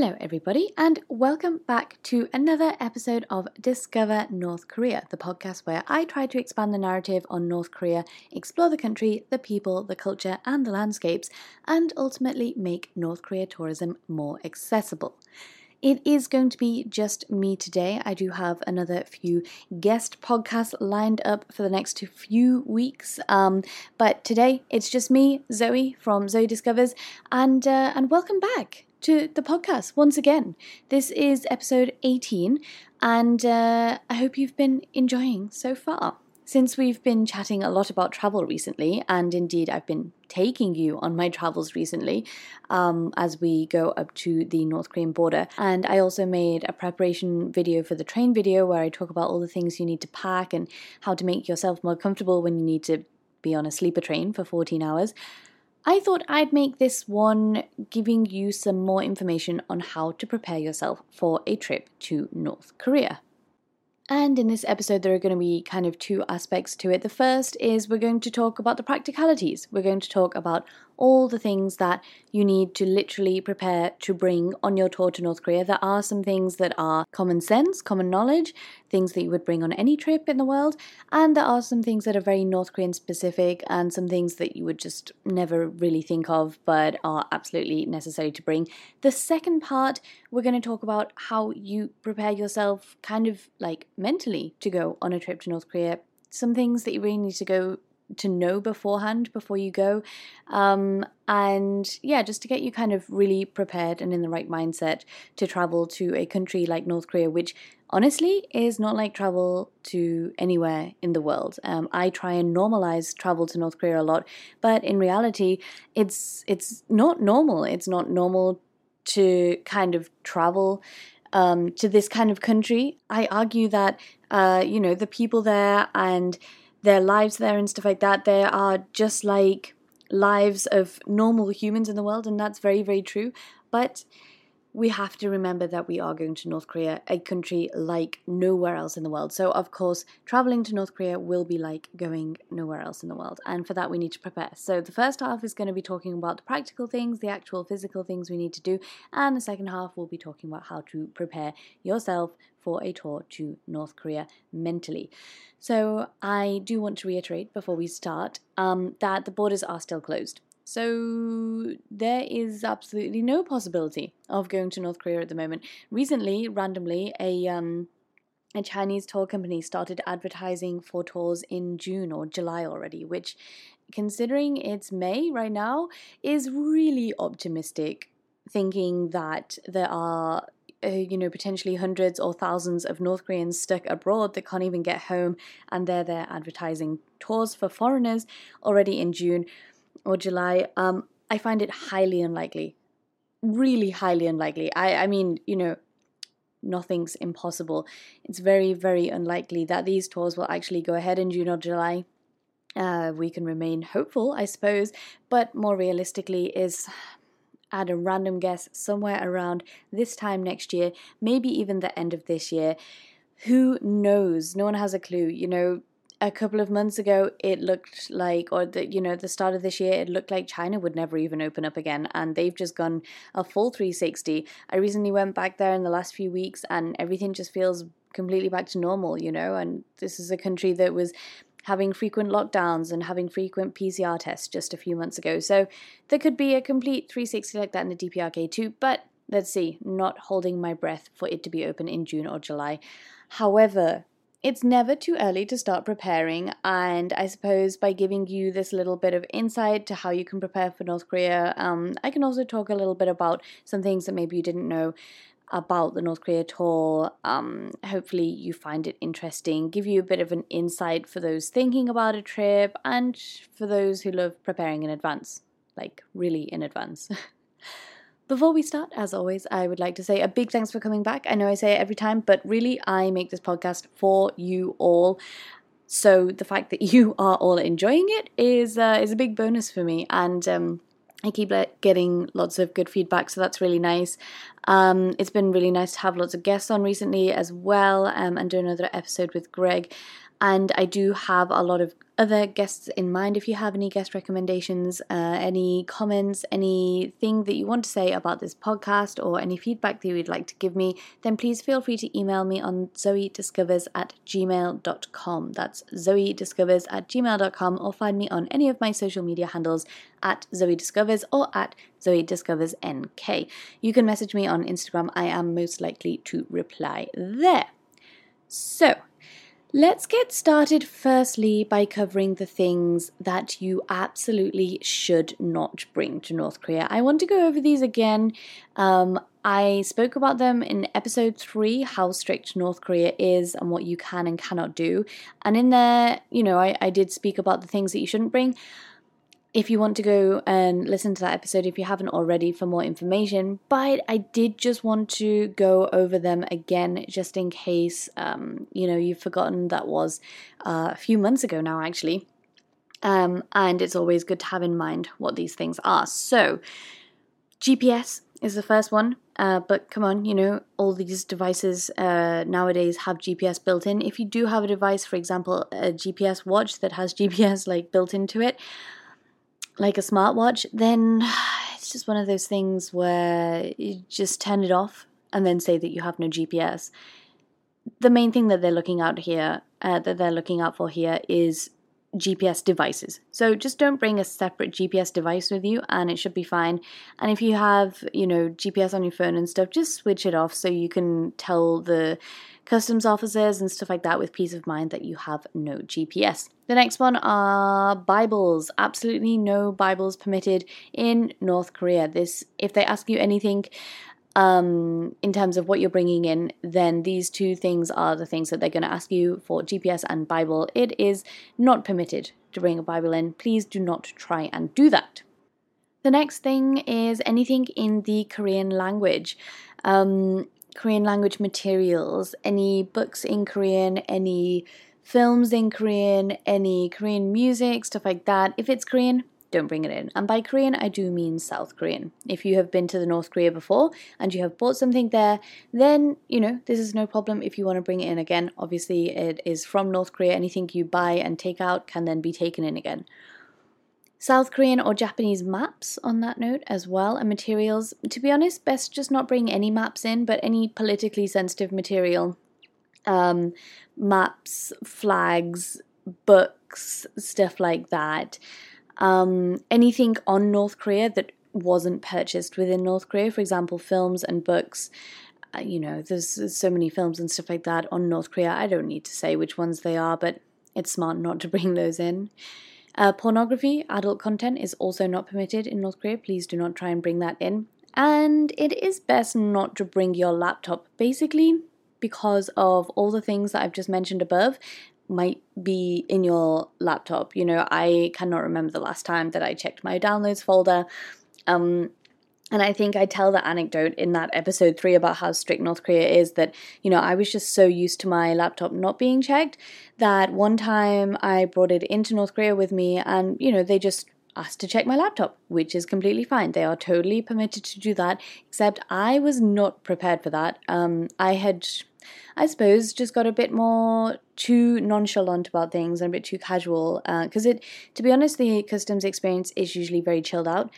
Hello, everybody, and welcome back to another episode of Discover North Korea, the podcast where I try to expand the narrative on North Korea, explore the country, the people, the culture, and the landscapes, and ultimately make North Korea tourism more accessible. It is going to be just me today. I do have another few guest podcasts lined up for the next few weeks, um, but today it's just me, Zoe from Zoe Discovers, and uh, and welcome back to the podcast once again. This is episode 18, and uh, I hope you've been enjoying so far. Since we've been chatting a lot about travel recently, and indeed I've been taking you on my travels recently um, as we go up to the North Korean border. And I also made a preparation video for the train video where I talk about all the things you need to pack and how to make yourself more comfortable when you need to be on a sleeper train for 14 hours. I thought I'd make this one giving you some more information on how to prepare yourself for a trip to North Korea. And in this episode, there are going to be kind of two aspects to it. The first is we're going to talk about the practicalities. We're going to talk about all the things that you need to literally prepare to bring on your tour to North Korea. There are some things that are common sense, common knowledge, things that you would bring on any trip in the world, and there are some things that are very North Korean specific and some things that you would just never really think of but are absolutely necessary to bring. The second part, we're going to talk about how you prepare yourself kind of like mentally to go on a trip to North Korea. Some things that you really need to go to know beforehand before you go. Um, and yeah, just to get you kind of really prepared and in the right mindset to travel to a country like North Korea, which honestly is not like travel to anywhere in the world. Um, I try and normalize travel to North Korea a lot, but in reality, it's it's not normal. It's not normal to kind of travel um, to this kind of country. I argue that uh, you know the people there and their lives there and stuff like that, they are just like lives of normal humans in the world, and that's very, very true. But we have to remember that we are going to North Korea, a country like nowhere else in the world. So, of course, traveling to North Korea will be like going nowhere else in the world. And for that, we need to prepare. So, the first half is going to be talking about the practical things, the actual physical things we need to do. And the second half we'll be talking about how to prepare yourself for a tour to North Korea mentally. So, I do want to reiterate before we start um, that the borders are still closed. So there is absolutely no possibility of going to North Korea at the moment. Recently, randomly, a um, a Chinese tour company started advertising for tours in June or July already, which, considering it's May right now, is really optimistic. Thinking that there are uh, you know, potentially hundreds or thousands of North Koreans stuck abroad that can't even get home, and they're there advertising tours for foreigners already in June or July. Um, I find it highly unlikely, really highly unlikely. I, I mean, you know, nothing's impossible. It's very, very unlikely that these tours will actually go ahead in June or July. Uh, we can remain hopeful, I suppose, but more realistically, is at a random guess somewhere around this time next year, maybe even the end of this year. Who knows? No one has a clue. You know, a couple of months ago it looked like or the you know the start of this year it looked like china would never even open up again and they've just gone a full 360 i recently went back there in the last few weeks and everything just feels completely back to normal you know and this is a country that was having frequent lockdowns and having frequent PCR tests just a few months ago. So there could be a complete 360 like that in the DPRK too, but let's see, not holding my breath for it to be open in June or July. However, it's never too early to start preparing, and I suppose by giving you this little bit of insight to how you can prepare for North Korea, um, I can also talk a little bit about some things that maybe you didn't know about the North Korea tour. Um, hopefully, you find it interesting, give you a bit of an insight for those thinking about a trip, and for those who love preparing in advance, like really in advance. Before we start, as always, I would like to say a big thanks for coming back. I know I say it every time, but really, I make this podcast for you all. So the fact that you are all enjoying it is uh, is a big bonus for me, and um, I keep getting lots of good feedback, so that's really nice. Um, it's been really nice to have lots of guests on recently as well, um, and do another episode with Greg. And I do have a lot of other guests in mind. If you have any guest recommendations, uh, any comments, anything that you want to say about this podcast, or any feedback that you would like to give me, then please feel free to email me on zoediscovers at gmail.com. That's zoediscovers at gmail.com, or find me on any of my social media handles at zoediscovers or at zoediscoversnk. You can message me on Instagram. I am most likely to reply there. So, Let's get started firstly by covering the things that you absolutely should not bring to North Korea. I want to go over these again. Um, I spoke about them in episode three how strict North Korea is and what you can and cannot do. And in there, you know, I, I did speak about the things that you shouldn't bring if you want to go and listen to that episode if you haven't already for more information. But i did just want to go over them again just in case um, you know you've forgotten that was uh, a few months ago now actually. Um, and it's always good to have in mind what these things are. So gps is the first one uh, but come on, you know, all these devices uh, nowadays have GPS built in. If you do have a device, for example, a GPS watch that has GPS like built into it, like a smartwatch, then it's just one of those things where you just turn it off and then say that you have no GPS. The main thing that they're looking out here, uh, that they're looking out for here, is GPS devices. So just don't bring a separate GPS device with you and it should be fine. And if you have, you know, GPS on your phone and stuff, just switch it off so you can tell the customs officers and stuff like that with peace of mind that you have no GPS. The next one are Bibles. Absolutely no Bibles permitted in North Korea. This, if they ask you anything um, in terms of what you're bringing in, then these two things are the things that they're going to ask you for GPS and Bible. It is not permitted to bring a Bible in. Please do not try and do that. The next thing is anything in the Korean language. Um, Korean language materials, any books in Korean, any films in Korean, any Korean music, stuff like that. If it's Korean, don't bring it in. And by Korean, I do mean South Korean. If you have been to the North Korea before and you have bought something there, then, you know, this is no problem if you want to bring it in again. Obviously, it is from North Korea. Anything you buy and take out can then be taken in again. South Korean or Japanese maps on that note as well, and materials. To be honest, best just not bring any maps in, but any politically sensitive material. Um, maps, flags, books, stuff like that. Um, anything on North Korea that wasn't purchased within North Korea, for example, films and books. Uh, you know, there's, there's so many films and stuff like that on North Korea. I don't need to say which ones they are, but it's smart not to bring those in. Uh, pornography, adult content is also not permitted in North Korea. Please do not try and bring that in. And it is best not to bring your laptop basically because of all the things that I've just mentioned above might be in your laptop. You know, I cannot remember the last time that I checked my downloads folder. Um, and I think I tell the anecdote in that episode three about how strict North Korea is that, you know, I was just so used to my laptop not being checked that one time I brought it into North Korea with me and, you know, they just asked to check my laptop, which is completely fine. They are totally permitted to do that, except I was not prepared for that. Um, I had, I suppose, just got a bit more too nonchalant about things and a bit too casual. Because uh, it, to be honest, the customs experience is usually very chilled out.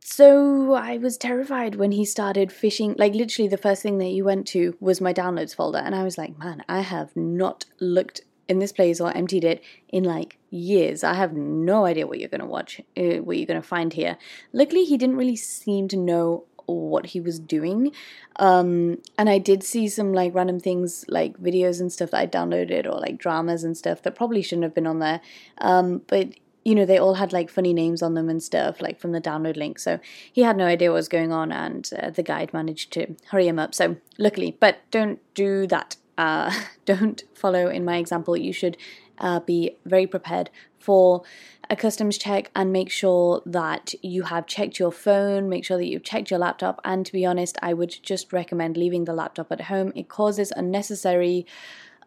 So I was terrified when he started fishing. Like, literally, the first thing that he went to was my downloads folder. And I was like, man, I have not looked in this place or emptied it in like years. I have no idea what you're going to watch, uh, what you're going to find here. Luckily, he didn't really seem to know what he was doing. Um, and I did see some like random things like videos and stuff that I downloaded or like dramas and stuff that probably shouldn't have been on there. Um, but you know, they all had like funny names on them and stuff, like from the download link. So he had no idea what was going on, and uh, the guide managed to hurry him up. So luckily, but don't do that uh, don't follow in my example. You should uh, be very prepared for a customs check and make sure that you have checked your phone, make sure that you've checked your laptop. And to be honest, I would just recommend leaving the laptop at home. It causes unnecessary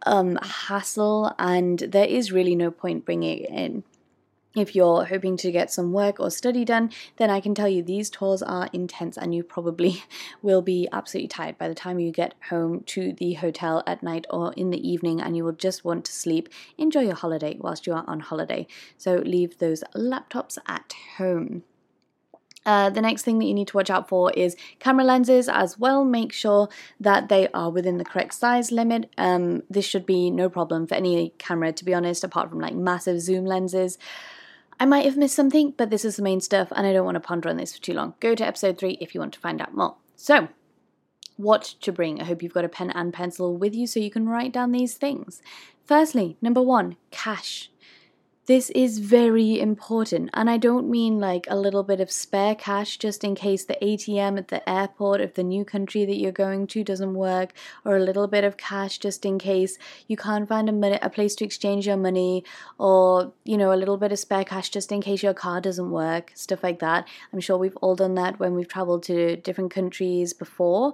um, hassle, and there is really no point bringing it in if you're hoping to get some work or study done, then I can tell you these tours are intense and you probably will be absolutely tired by the time you get home to the hotel at night or in the evening and you will just want to sleep. Enjoy your holiday whilst you are on holiday. So leave those laptops at home. Uh, the next thing that you need to watch out for is camera lenses as well. Make sure that they are within the correct size limit. Um, this should be no problem for any camera, to be honest, apart from like massive zoom lenses. I might have missed something, but this is the main stuff, and I don't want to ponder on this for too long. Go to episode three if you want to find out more. So, what to bring? I hope you've got a pen and pencil with you so you can write down these things. Firstly, number one, cash. This is very important, and I don't mean like a little bit of spare cash just in case the ATM at the airport of the new country that you're going to doesn't work, or a little bit of cash just in case you can't find a, a place to exchange your money, or you know, a little bit of spare cash just in case your car doesn't work, stuff like that. I'm sure we've all done that when we've traveled to different countries before.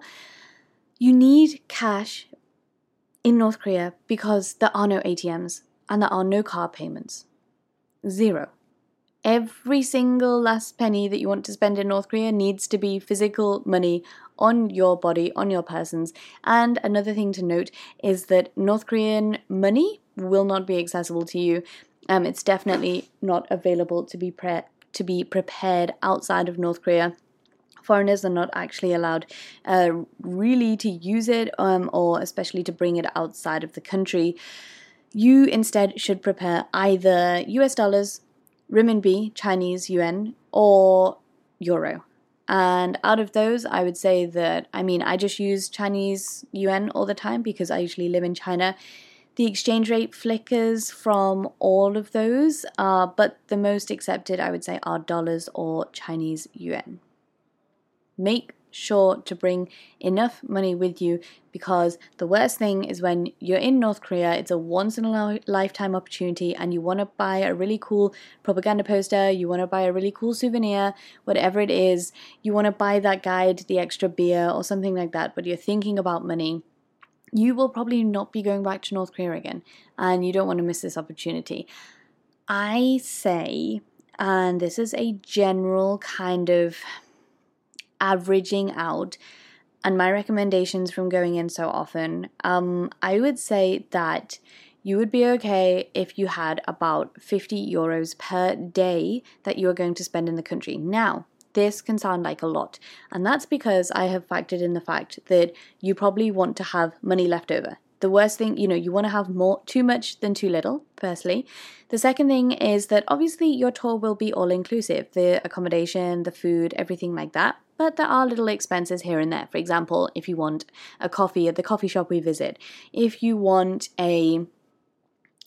You need cash in North Korea because there are no ATMs and there are no car payments zero. Every single last penny that you want to spend in North Korea needs to be physical money on your body, on your persons. And another thing to note is that North Korean money will not be accessible to you. Um, it's definitely not available to be pre- to be prepared outside of North Korea foreigners are not actually allowed uh, really to use it um, or especially to bring it outside of the country you instead should prepare either US dollars, renminbi, Chinese yuan, or euro. And out of those, I would say that, I mean, I just use Chinese yuan all the time because I usually live in China. The exchange rate flickers from all of those, uh, but the most accepted, I would say, are dollars or Chinese yuan. Make sure to bring enough money with you because the worst thing is when you're in North Korea, it's a once in a lifetime opportunity, and you want to buy a really cool propaganda poster, you want to buy a really cool souvenir, whatever it is, you want to buy that guide, the extra beer, or something like that, but you're thinking about money. You will probably not be going back to North Korea again, and you don't want to miss this opportunity. I say, and this is a general kind of averaging out and my recommendations from going in so often, um, I would say that you would be okay if you had about 50 euros per day that you are going to spend in the country. Now, this can sound like a lot, and that's because I have factored in the fact that you probably want to have money left over. The worst thing, you know, you want to have more too much than too little, firstly. The second thing is that obviously your tour will be all inclusive, the accommodation, the food, everything like that but there are little expenses here and there. For example, if you want a coffee at the coffee shop we visit, if you want a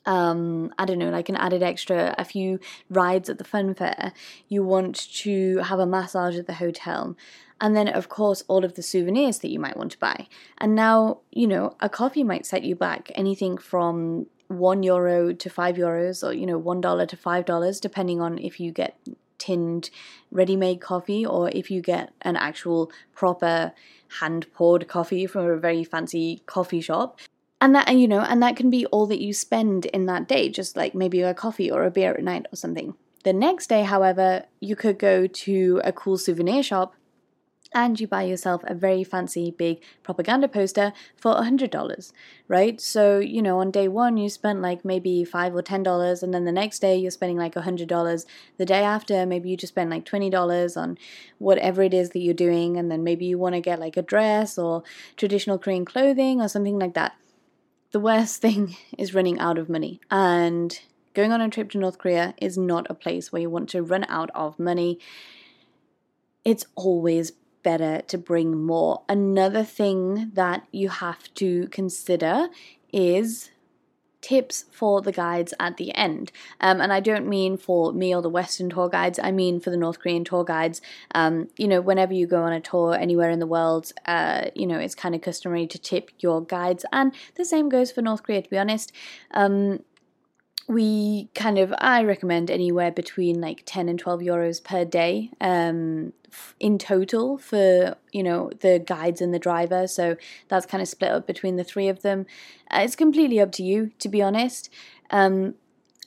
um, I don't know, like an added extra, a few rides at the fun fair. You want to have a massage at the hotel. And then, of course, all of the souvenirs that you might want to buy. And now, you know, a coffee might set you back anything from one euro to five euros, or, you know, one dollar to five dollars, depending on if you get tinned ready made coffee or if you get an actual proper hand poured coffee from a very fancy coffee shop. And that you know and that can be all that you spend in that day just like maybe a coffee or a beer at night or something. The next day however you could go to a cool souvenir shop and you buy yourself a very fancy big propaganda poster for a $100 right so you know on day one you spent like maybe 5 or $10 and then the next day you're spending like a $100 the day after maybe you just spend like $20 on whatever it is that you're doing and then maybe you want to get like a dress or traditional korean clothing or something like that the worst thing is running out of money. And going on a trip to North Korea is not a place where you want to run out of money. It's always better to bring more. Another thing that you have to consider is tips for the guides at the end. Um, and I don't mean for me or the Western tour guides, I mean for the North Korean tour guides. Um, you know, whenever you go on a tour anywhere in the world, uh, you know, it's kind of customary to tip your guides. And the same goes for North Korea, to be honest. Um, we kind of I recommend anywhere between like 10 and 12 euros per day um, in total for you know the guides and the driver. So that's kind of split up between the three of them. Uh, it's completely up to you to be honest. Um,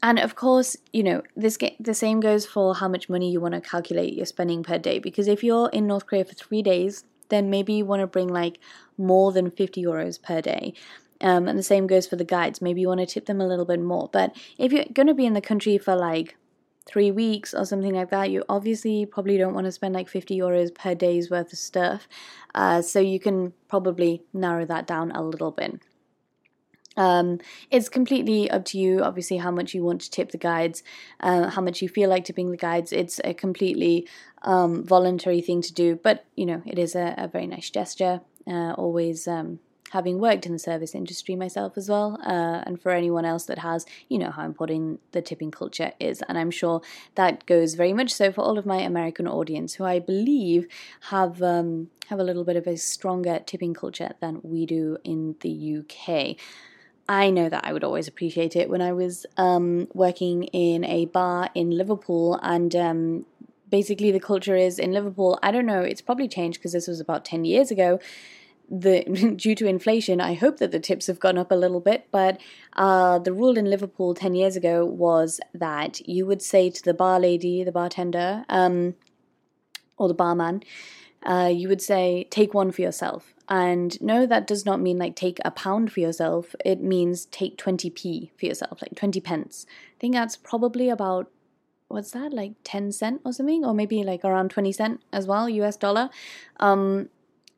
and of course you know this the same goes for how much money you want to calculate you're spending per day. Because if you're in North Korea for 3 days then maybe you want to bring like more than 50 euros per day um, and the same goes for the guides. Maybe you want to tip them a little bit more. But if you're going to be in the country for like three weeks or something like that, you obviously probably don't want to spend like 50 euros per day's worth of stuff. Uh, so you can probably narrow that down a little bit. Um, it's completely up to you, obviously, how much you want to tip the guides, uh, how much you feel like tipping the guides. It's a completely um, voluntary thing to do, but you know, it is a, a very nice gesture. Uh, always um, having worked in the service industry myself as well, uh, and for anyone else that has, you know how important the tipping culture is. And I'm sure that goes very much so for all of my American audience, who I believe have um, have a little bit of a stronger tipping culture than we do in the UK. I know that I would always appreciate it when I was um, working in a bar in Liverpool and um, basically the culture is in Liverpool. I don't know, it's probably changed because this was about 10 years ago the due to inflation, I hope that the tips have gone up a little bit. But uh, the rule in Liverpool ten years ago was that you would say to the bar lady, the bartender, um, or the barman, uh, you would say, "Take one for yourself." And no, that does not mean like take a pound for yourself. It means take twenty p for yourself, like twenty pence. I think that's probably about what's that like 10 cent or something or maybe like around 20 cent as well us dollar um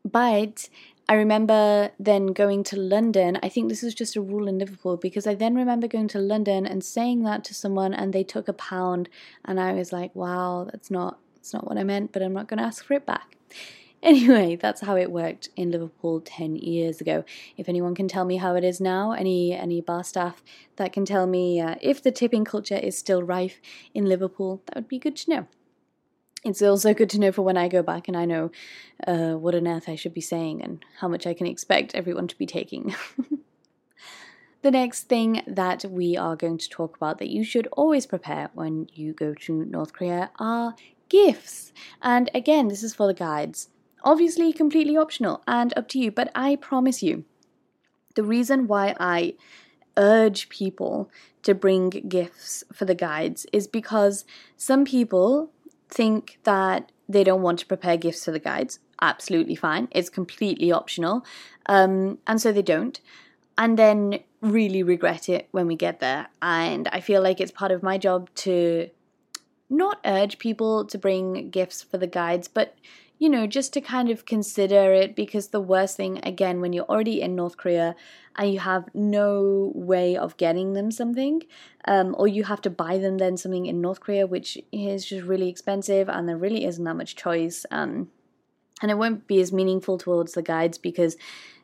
but I remember then going to London. I think this was just a rule in Liverpool because I then remember going to London and saying that to someone and they took a pound and I was like, wow, that's not that's not what I meant, but I'm not going to ask for it back. Anyway, that's how it worked in Liverpool 10 years ago. If anyone can tell me how it is now, any any bar staff that can tell me uh, if the tipping culture is still rife in Liverpool, that would be good to know it's also good to know for when I go back and I know uh, what on earth I should be saying and how much I can expect everyone to be taking. the next thing that we are going to talk about that you should always prepare when you go to North Korea are gifts. And again, this is for the guides. Obviously, completely optional and up to you, but I promise you, the reason why I urge people to bring gifts for the guides is because some people think that they don't want to prepare gifts for the guides, absolutely fine. It's completely optional. Um, and so they don't. And then really regret it when we get there. And I feel like it's part of my job to not urge people to bring gifts for the guides, but you know, just to kind of consider it because the worst thing, again, when you're already in North Korea and you have no way of getting them something, um, or you have to buy them then something in North Korea, which is just really expensive and there really isn't that much choice. Um, and it won't be as meaningful towards the guides because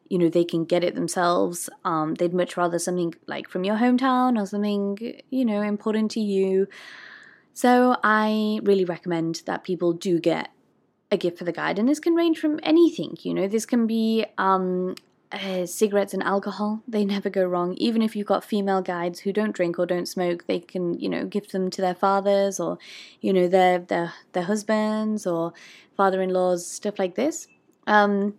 you know they can get it themselves. Um, they'd much rather something like from your hometown or something you know important to you. So I really recommend that people do get a gift for the guide, and this can range from anything. You know, this can be um, uh, cigarettes and alcohol. They never go wrong. Even if you've got female guides who don't drink or don't smoke, they can, you know, gift them to their fathers or, you know, their their their husbands or father-in-laws, stuff like this. Um,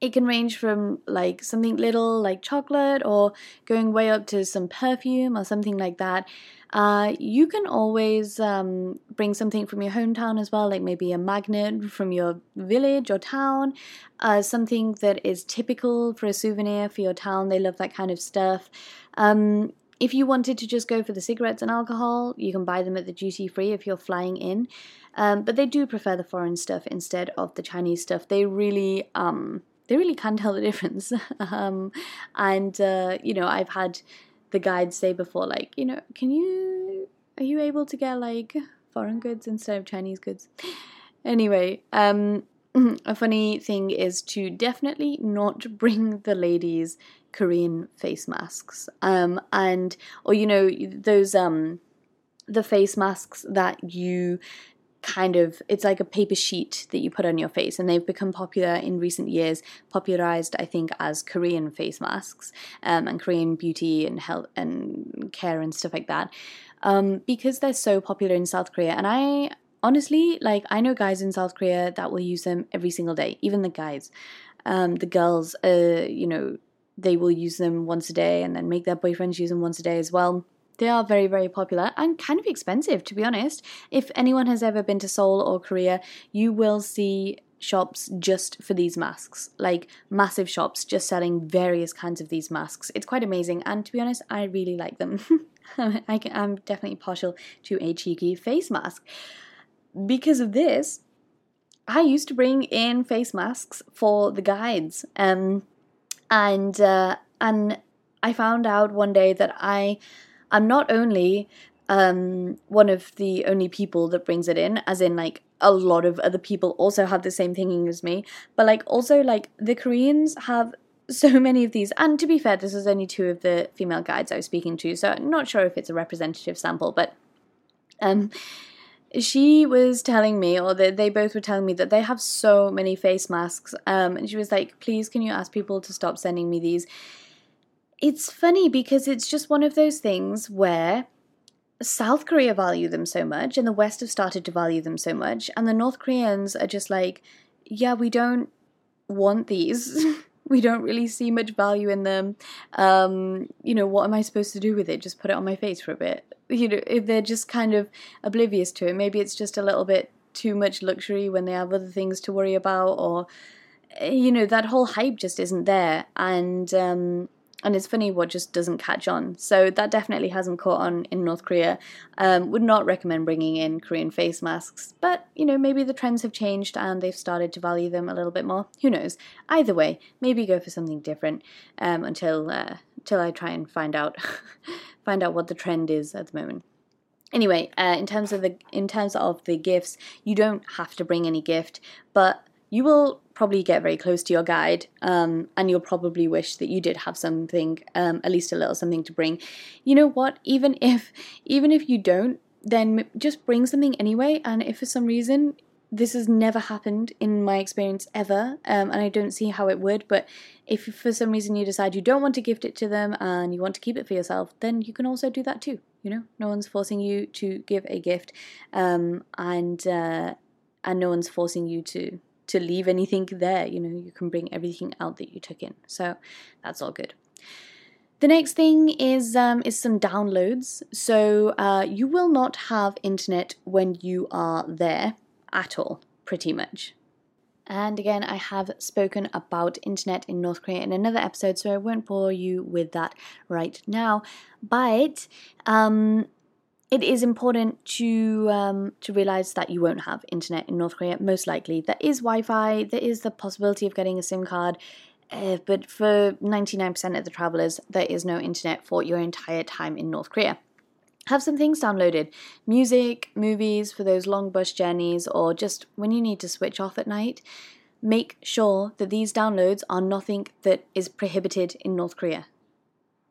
it can range from like something little like chocolate or going way up to some perfume or something like that. Uh, you can always um, bring something from your hometown as well, like maybe a magnet from your village or town, uh, something that is typical for a souvenir for your town. They love that kind of stuff. Um, if you wanted to just go for the cigarettes and alcohol, you can buy them at the duty free if you're flying in. Um, but they do prefer the foreign stuff instead of the Chinese stuff. They really, um, they really can tell the difference. um, and uh, you know, I've had the guides say before, like, you know, can you, are you able to get like foreign goods instead of Chinese goods? Anyway, um, a funny thing is to definitely not bring the ladies Korean face masks. Um, and, or, you know, those, um, the face masks that you kind of it's like a paper sheet that you put on your face and they've become popular in recent years popularized i think as korean face masks um, and korean beauty and health and care and stuff like that. Um, because they're so popular in south korea and i honestly like i know guys in south korea that will use them every single day even the guys. Um, the girls uh, you know they will use them once a day and then make their boyfriends use them once a day as well they are very, very popular and kind of expensive, to be honest. If anyone has ever been to Seoul or Korea, you will see shops just for these masks, like massive shops just selling various kinds of these masks. It's quite amazing, and to be honest, I really like them. I am definitely partial to a cheeky face mask. Because of this, I used to bring in face masks for the guides, um, and uh, and I found out one day that I I'm not only um, one of the only people that brings it in, as in like a lot of other people also have the same thinking as me, but like also like the Koreans have so many of these. And to be fair, this is only two of the female guides I was speaking to, so I'm not sure if it's a representative sample, but um she was telling me, or they, they both were telling me, that they have so many face masks. Um, and she was like, please, can you ask people to stop sending me these? It's funny because it's just one of those things where South Korea value them so much and the West have started to value them so much, and the North Koreans are just like, yeah, we don't want these. we don't really see much value in them. Um, you know, what am I supposed to do with it? Just put it on my face for a bit. You know, if they're just kind of oblivious to it, maybe it's just a little bit too much luxury when they have other things to worry about, or you know, that whole hype just isn't there. And um, and it's funny what just doesn't catch on. So that definitely hasn't caught on in North Korea. Um, would not recommend bringing in Korean face masks, but you know maybe the trends have changed and they've started to value them a little bit more. Who knows? Either way, maybe go for something different um, until uh, until I try and find out find out what the trend is at the moment. Anyway, uh, in terms of the in terms of the gifts, you don't have to bring any gift, but you will probably get very close to your guide um, and you'll probably wish that you did have something um, at least a little something to bring. You know what? Even if even if you don't then just bring something anyway and if for some reason this has never happened in my experience ever um, and i don't see how it would but if for some reason you decide you don't want to gift it to them and you want to keep it for yourself then you can also do that too you know? No one's forcing you to give a gift um, and uh, and no one's forcing you to to leave anything there. You know, you can bring everything out that you took in. So that's all good. The next thing is um, is some downloads. So uh, you will not have internet when you are there at all, pretty much. And again, I have spoken about internet in North Korea in another episode, so I won't bore you with that right now. But um, it is important to um, to realize that you won't have internet in North Korea. Most likely, there is Wi-Fi. There is the possibility of getting a SIM card, uh, but for ninety nine percent of the travelers, there is no internet for your entire time in North Korea. Have some things downloaded music, movies for those long bus journeys, or just when you need to switch off at night. make sure that these downloads are nothing that is prohibited in North Korea.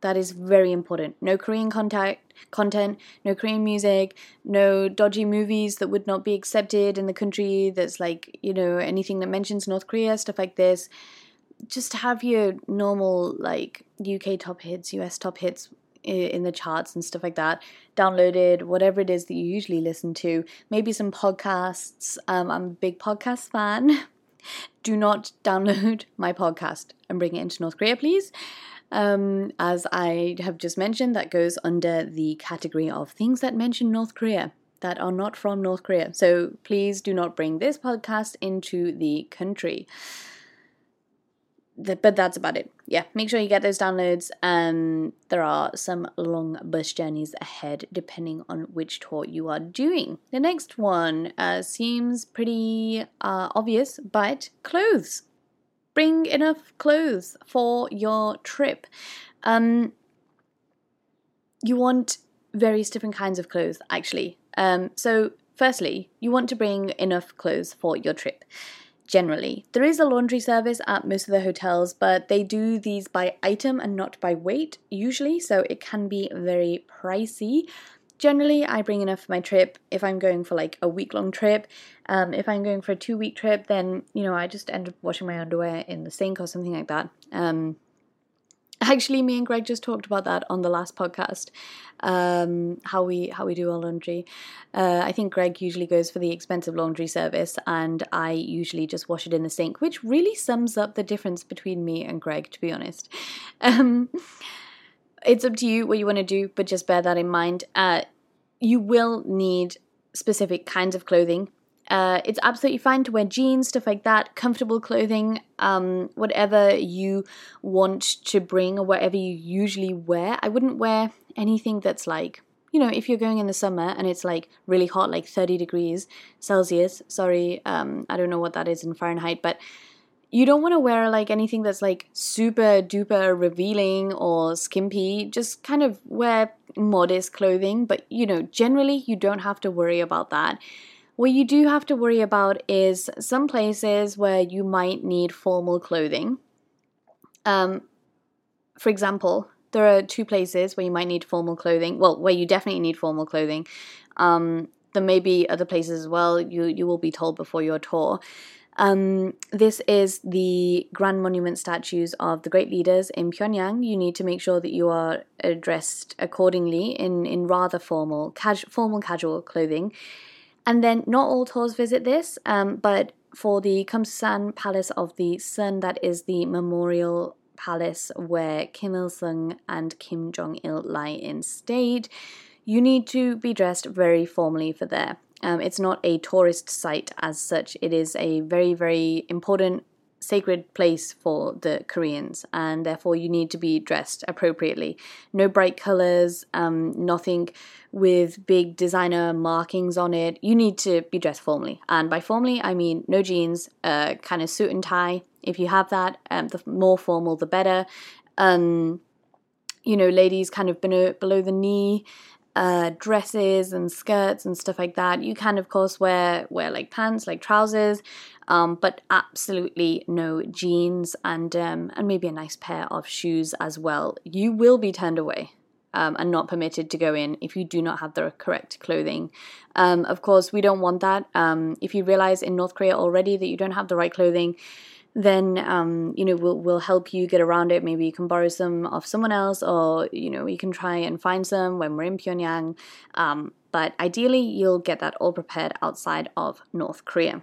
That is very important. No Korean contact, content, no Korean music, no dodgy movies that would not be accepted in the country. That's like, you know, anything that mentions North Korea, stuff like this. Just have your normal, like, UK top hits, US top hits in the charts and stuff like that downloaded whatever it is that you usually listen to maybe some podcasts um, i'm a big podcast fan do not download my podcast and bring it into north korea please um, as I have just mentioned, that goes under the category of things that mention North Korea that are not from North Korea. So please do not bring this podcast into the country. The, but that's about it. Yeah, make sure you get those downloads. Um, there are some long bus journeys ahead, depending on which tour you are doing. The next one uh, seems pretty uh, obvious, but clothes bring enough clothes for your trip. Um, you want various different kinds of clothes, actually. Um, so, firstly, you want to bring enough clothes for your trip. Generally, there is a laundry service at most of the hotels, but they do these by item and not by weight, usually, so it can be very pricey generally I bring enough for my trip if I'm going for like a week long trip. Um, if I'm going for a two week trip, then you know I just end up washing my underwear in the sink or something like that. Um, actually, me and Greg just talked about that on the last podcast. Um, how we how we do our laundry. Uh, I think Greg usually goes for the expensive laundry service, and I usually just wash it in the sink, which really sums up the difference between me and Greg, to be honest. It's up to you what you want to do, but just bear that in mind. Uh, you will need specific kinds of clothing. Uh, it's absolutely fine to wear jeans, stuff like that, comfortable clothing, um, whatever you want to bring or whatever you usually wear. I wouldn't wear anything that's like, you know, if you're going in the summer and it's like really hot, like 30 degrees Celsius, sorry, um, I don't know what that is in Fahrenheit, but you don't want to wear like anything that's like super duper revealing or skimpy. Just kind of wear modest clothing, but you know, generally you don't have to worry about that. What you do have to worry about is some places where you might need formal clothing. Um, for example, there are two places where you might need formal clothing. Well, where you definitely need formal clothing. Um, there may be other places as well. You you will be told before your tour. Um, this is the grand monument statues of the great leaders in Pyongyang. You need to make sure that you are dressed accordingly in, in rather formal, formal casual clothing. And then not all tours visit this, um, but for the Kumsusan Palace of the Sun, that is the memorial palace where Kim Il sung and Kim Jong il lie in state, you need to be dressed very formally for there. Um, it's not a tourist site as such. It is a very, very important sacred place for the Koreans, and therefore you need to be dressed appropriately. No bright colors, um, nothing with big designer markings on it. You need to be dressed formally, and by formally I mean no jeans, uh, kind of suit and tie. If you have that, um, the more formal the better. Um, you know, ladies kind of below, below the knee uh, dresses and skirts and stuff like that. You can, of course, wear wear like pants, like trousers, um, but absolutely no jeans and um, and maybe a nice pair of shoes as well. You will be turned away. Um, and not permitted to go in if you do not have the correct clothing. Um, of course, we don't want that. Um, if you realize in North Korea already that you don't have the right clothing, then um, you know we'll we'll help you get around it. Maybe you can borrow some of someone else, or you know you can try and find some when we're in Pyongyang. Um, but ideally, you'll get that all prepared outside of North Korea.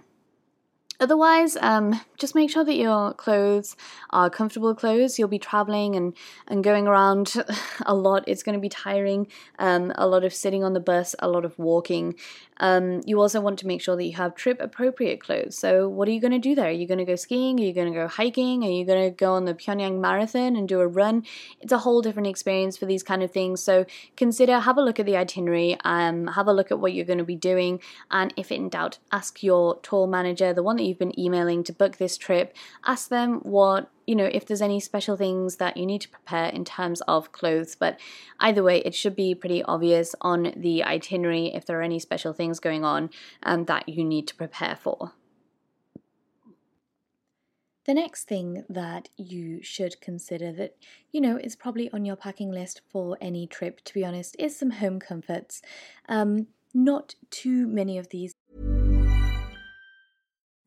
Otherwise, um, just make sure that your clothes are comfortable clothes. You'll be traveling and, and going around a lot. It's going to be tiring. Um, a lot of sitting on the bus, a lot of walking. Um, you also want to make sure that you have trip appropriate clothes. So, what are you going to do there? Are you going to go skiing? Are you going to go hiking? Are you going to go on the Pyongyang Marathon and do a run? It's a whole different experience for these kind of things. So, consider, have a look at the itinerary, um, have a look at what you're going to be doing, and if in doubt, ask your tour manager, the one that you've been emailing to book this trip, ask them what you know, if there's any special things that you need to prepare in terms of clothes. But either way, it should be pretty obvious on the itinerary if there are any special things going on um, that you need to prepare for. The next thing that you should consider that, you know, is probably on your packing list for any trip, to be honest, is some home comforts. Um, not too many of these.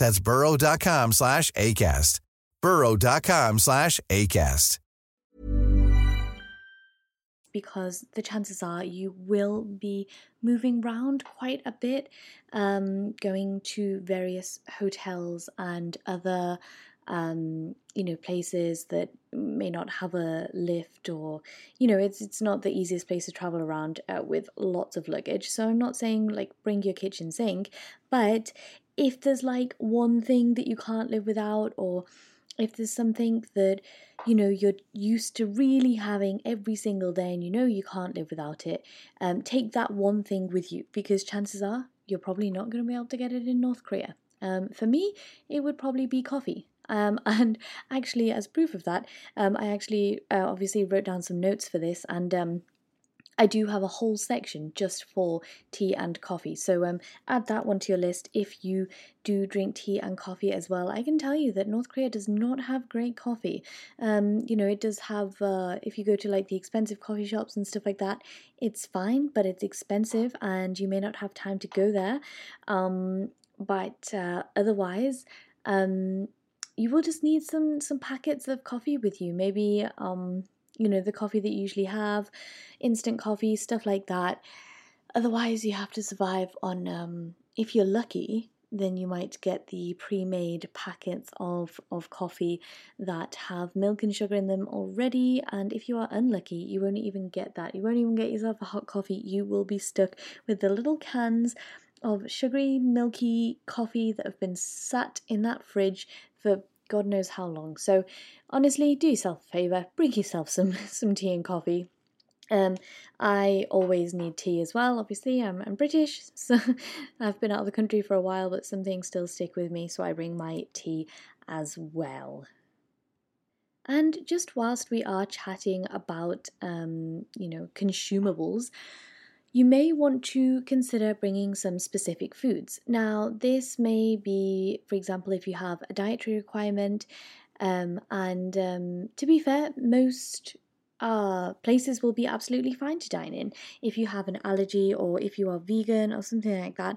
That's burrow.com slash ACAST. burrow.com slash ACAST. Because the chances are you will be moving around quite a bit, um, going to various hotels and other um, you know, places that may not have a lift or, you know, it's it's not the easiest place to travel around uh, with lots of luggage. So I'm not saying like bring your kitchen sink, but if there's like one thing that you can't live without or if there's something that you know you're used to really having every single day and you know you can't live without it um, take that one thing with you because chances are you're probably not going to be able to get it in north korea. Um, for me it would probably be coffee. Um, and actually, as proof of that, um, I actually uh, obviously wrote down some notes for this, and um, I do have a whole section just for tea and coffee. So um, add that one to your list if you do drink tea and coffee as well. I can tell you that North Korea does not have great coffee. Um, you know, it does have, uh, if you go to like the expensive coffee shops and stuff like that, it's fine, but it's expensive and you may not have time to go there. Um, but uh, otherwise, um, you will just need some some packets of coffee with you. Maybe um, you know, the coffee that you usually have, instant coffee, stuff like that. Otherwise, you have to survive on um, if you're lucky, then you might get the pre-made packets of of coffee that have milk and sugar in them already. And if you are unlucky you won't even get that. You won't even get yourself a hot coffee. You will be stuck with the little cans of sugary milky coffee that have been sat in that fridge for God knows how long. So honestly, do yourself a favour, bring yourself some some tea and coffee. Um, I always need tea as well. Obviously, I'm, I'm British, so I've been out of the country for a while, but some things still stick with me, so I bring my tea as well. And just whilst we are chatting about, um, you know, consumables, you may want to consider bringing some specific foods. Now, this may be, for example, if you have a dietary requirement, um, and um, to be fair, most uh, places will be absolutely fine to dine in. If you have an allergy or if you are vegan or something like that,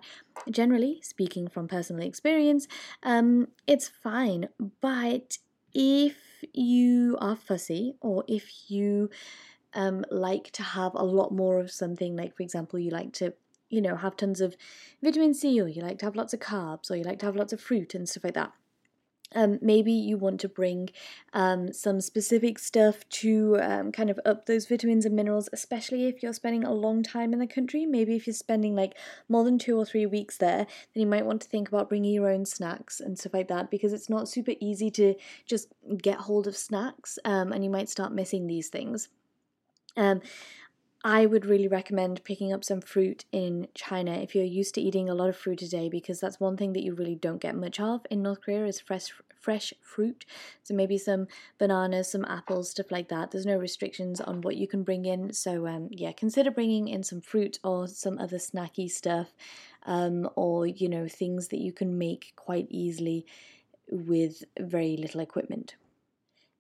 generally speaking from personal experience, um, it's fine. But if you are fussy or if you um, like to have a lot more of something, like for example, you like to, you know, have tons of vitamin C, or you like to have lots of carbs, or you like to have lots of fruit and stuff like that. Um, maybe you want to bring um, some specific stuff to um, kind of up those vitamins and minerals, especially if you're spending a long time in the country. Maybe if you're spending like more than two or three weeks there, then you might want to think about bringing your own snacks and stuff like that because it's not super easy to just get hold of snacks um, and you might start missing these things. Um, I would really recommend picking up some fruit in China if you're used to eating a lot of fruit a day because that's one thing that you really don't get much of in North Korea is fresh fresh fruit. So maybe some bananas, some apples, stuff like that. There's no restrictions on what you can bring in. So um, yeah, consider bringing in some fruit or some other snacky stuff, um, or you know things that you can make quite easily with very little equipment.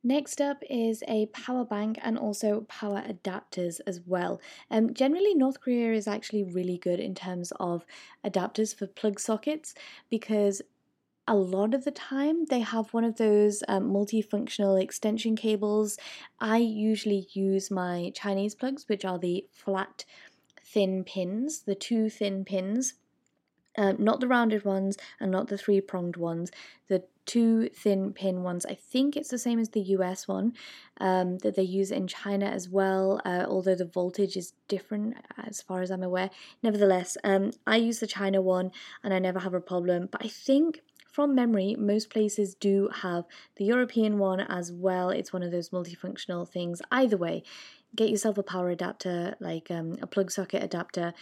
Next up is a power bank and also power adapters as well. Um, generally, North Korea is actually really good in terms of adapters for plug sockets because a lot of the time they have one of those um, multifunctional extension cables. I usually use my Chinese plugs, which are the flat, thin pins, the two thin pins. Um, not the rounded ones and not the three pronged ones, the two thin pin ones. I think it's the same as the US one um, that they use in China as well, uh, although the voltage is different as far as I'm aware. Nevertheless, um, I use the China one and I never have a problem, but I think from memory, most places do have the European one as well. It's one of those multifunctional things. Either way, get yourself a power adapter, like um, a plug socket adapter,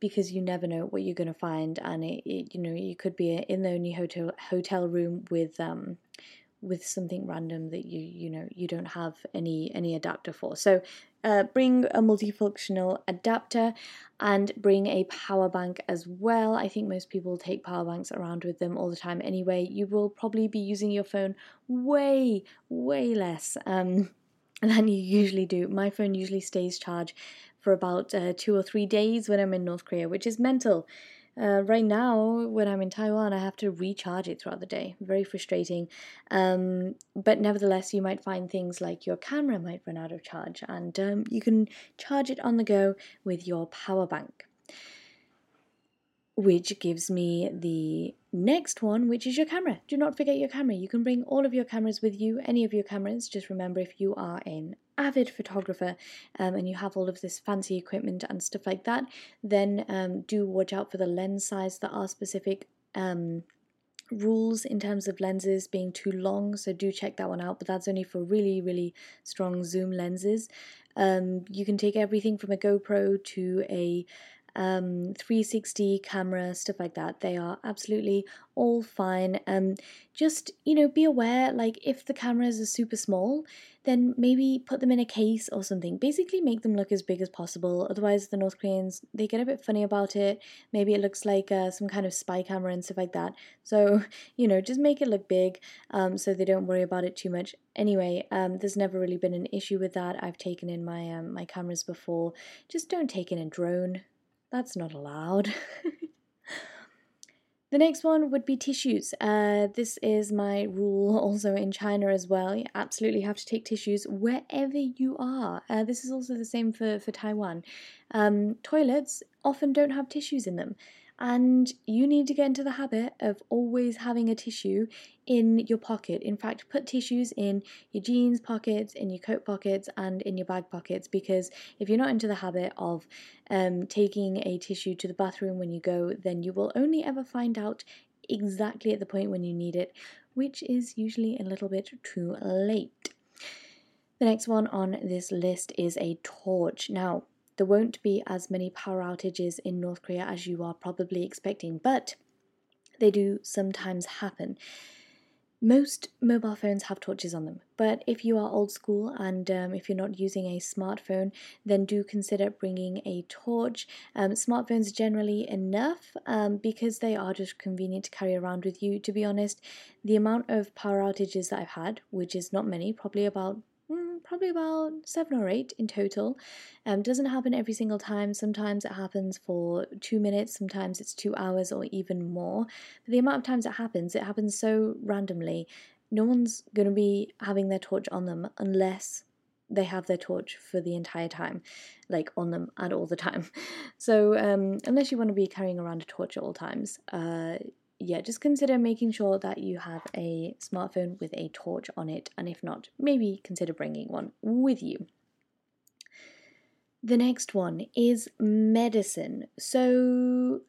because you never know what you're going to find, and it, it, you know you could be in the only hotel hotel room with um with something random that you you know you don't have any any adapter for. So uh, bring a multifunctional adapter and bring a power bank as well. I think most people take power banks around with them all the time anyway. You will probably be using your phone way way less um, than you usually do. My phone usually stays charged for about uh, two or three days when I'm in North Korea, which is mental. Uh, right now, when I'm in Taiwan, I have to recharge it throughout the day. Very frustrating. Um, but nevertheless, you might find things like your camera might run out of charge, and um, you can charge it on the go with your power bank. Which gives me the next one, which is your camera. Do not forget your camera. You can bring all of your cameras with you, any of your cameras. Just remember if you are an avid photographer um, and you have all of this fancy equipment and stuff like that, then um, do watch out for the lens size. There are specific um, rules in terms of lenses being too long, so do check that one out. But that's only for really, really strong zoom lenses. Um, you can take everything from a GoPro to a um, 360 camera, stuff like that. They are absolutely all fine. Um, just you know, be aware. Like if the cameras are super small, then maybe put them in a case or something. Basically, make them look as big as possible. Otherwise, the North Koreans they get a bit funny about it. Maybe it looks like uh, some kind of spy camera and stuff like that. So you know, just make it look big, um, so they don't worry about it too much. Anyway, um, there's never really been an issue with that. I've taken in my um, my cameras before. Just don't take in a drone. That's not allowed. the next one would be tissues. Uh, this is my rule also in China as well. You absolutely have to take tissues wherever you are. Uh, this is also the same for, for Taiwan. Um, toilets often don't have tissues in them and you need to get into the habit of always having a tissue in your pocket. In fact, put tissues in your jeans pockets, in your coat pockets, and in your bag pockets because if you're not into the habit of um, taking a tissue to the bathroom when you go, then you will only ever find out exactly at the point when you need it, which is usually a little bit too late. The next one on this list is a torch. Now, there won't be as many power outages in North Korea as you are probably expecting, but they do sometimes happen. Most mobile phones have torches on them, but if you are old school and um, if you're not using a smartphone, then do consider bringing a torch. Um, smartphones generally enough um, because they are just convenient to carry around with you. To be honest, the amount of power outages that I've had, which is not many, probably about probably about seven or eight in total. Um, doesn't happen every single time. Sometimes it happens for two minutes, sometimes it's two hours or even more. But the amount of times it happens, it happens so randomly. No one's going to be having their torch on them unless they have their torch for the entire time, like on them and all the time. So, um, unless you want to be carrying around a torch at all times, uh, yeah, just consider making sure that you have a smartphone with a torch on it, and if not, maybe consider bringing one with you. The next one is medicine. So,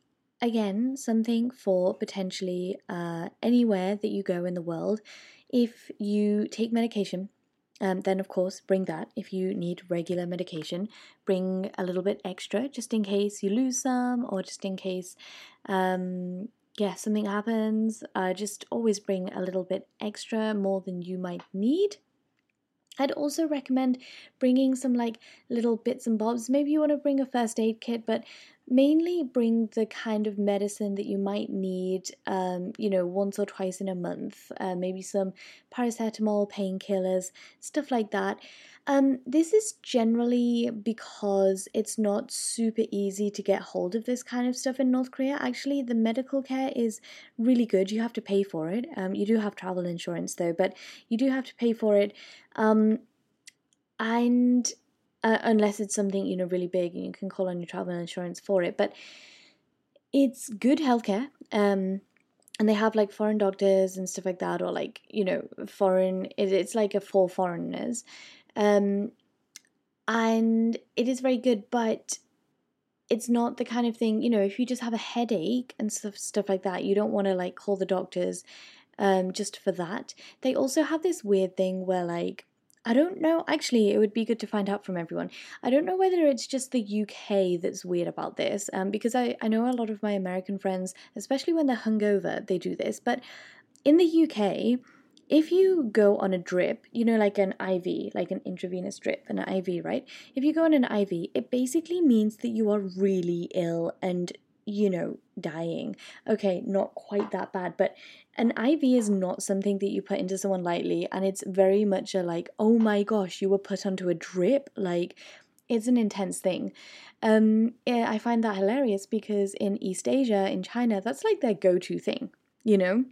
again, something for potentially uh, anywhere that you go in the world. If you take medication, um, then of course bring that. If you need regular medication, bring a little bit extra just in case you lose some or just in case um, yeah, something happens, uh, just always bring a little bit extra, more than you might need. I'd also recommend bringing some like little bits and bobs. Maybe you want to bring a first aid kit, but mainly bring the kind of medicine that you might need, um, you know, once or twice in a month. Uh, maybe some paracetamol, painkillers, stuff like that. Um, this is generally because it's not super easy to get hold of this kind of stuff in North Korea. Actually, the medical care is really good. You have to pay for it. Um, you do have travel insurance though, but you do have to pay for it. Um, and uh, unless it's something you know really big and you can call on your travel insurance for it. But it's good healthcare. Um, and they have like foreign doctors and stuff like that, or like you know foreign. It's like a for foreigners, um, and it is very good. But it's not the kind of thing you know. If you just have a headache and stuff stuff like that, you don't want to like call the doctors um, just for that. They also have this weird thing where like I don't know. Actually, it would be good to find out from everyone. I don't know whether it's just the UK that's weird about this, um, because I, I know a lot of my American friends, especially when they're hungover, they do this. But in the UK, if you go on a drip, you know, like an IV, like an intravenous drip, an IV, right? If you go on an IV, it basically means that you are really ill and you know, dying. Okay, not quite that bad, but an IV is not something that you put into someone lightly, and it's very much a like, oh my gosh, you were put onto a drip. Like, it's an intense thing. Um, yeah, I find that hilarious because in East Asia, in China, that's like their go to thing, you know?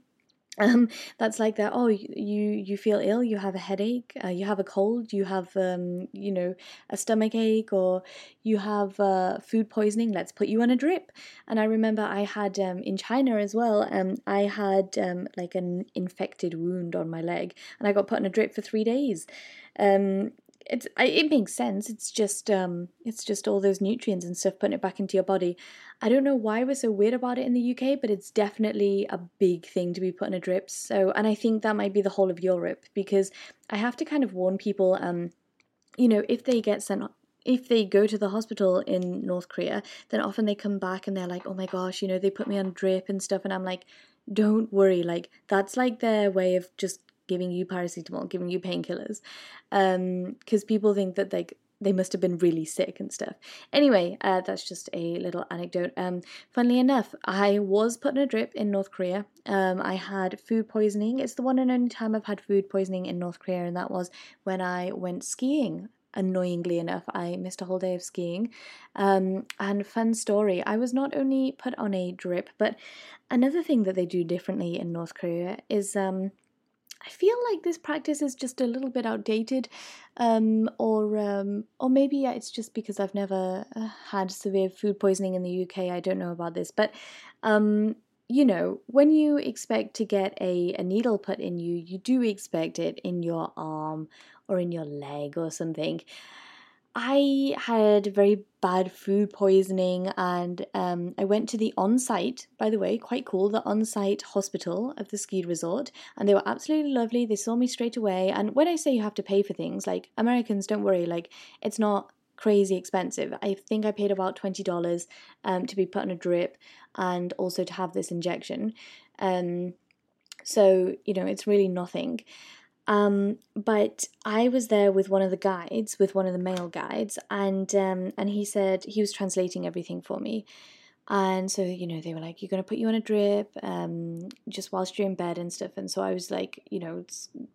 Um, that's like that. Oh, you you feel ill, you have a headache, uh, you have a cold, you have um, you know a stomach ache, or you have uh, food poisoning. Let's put you on a drip. And I remember I had um, in China as well. Um, I had um, like an infected wound on my leg, and I got put on a drip for three days. Um, it's it makes sense. It's just um, it's just all those nutrients and stuff putting it back into your body. I don't know why we're so weird about it in the UK, but it's definitely a big thing to be put in a drip. So, and I think that might be the whole of Europe because I have to kind of warn people. Um, you know, if they get sent if they go to the hospital in North Korea, then often they come back and they're like, oh my gosh, you know, they put me on drip and stuff. And I'm like, don't worry. Like, that's like their way of just giving you paracetamol, giving you painkillers, because um, people think that like they must have been really sick and stuff. Anyway, uh, that's just a little anecdote. Um, funnily enough, I was put in a drip in North Korea. Um, I had food poisoning. It's the one and only time I've had food poisoning in North Korea, and that was when I went skiing. Annoyingly enough, I missed a whole day of skiing. Um, and fun story, I was not only put on a drip, but another thing that they do differently in North Korea is um, I feel like this practice is just a little bit outdated, um, or um, or maybe it's just because I've never uh, had severe food poisoning in the UK. I don't know about this, but um, you know, when you expect to get a, a needle put in you, you do expect it in your arm or in your leg or something. I had very bad food poisoning and um, I went to the on site, by the way, quite cool, the on site hospital of the ski resort. And they were absolutely lovely. They saw me straight away. And when I say you have to pay for things, like Americans, don't worry, like it's not crazy expensive. I think I paid about $20 um, to be put on a drip and also to have this injection. Um, so, you know, it's really nothing. Um, but I was there with one of the guides, with one of the male guides, and um, and he said he was translating everything for me. And so, you know, they were like, you're going to put you on a drip um, just whilst you're in bed and stuff. And so I was like, you know,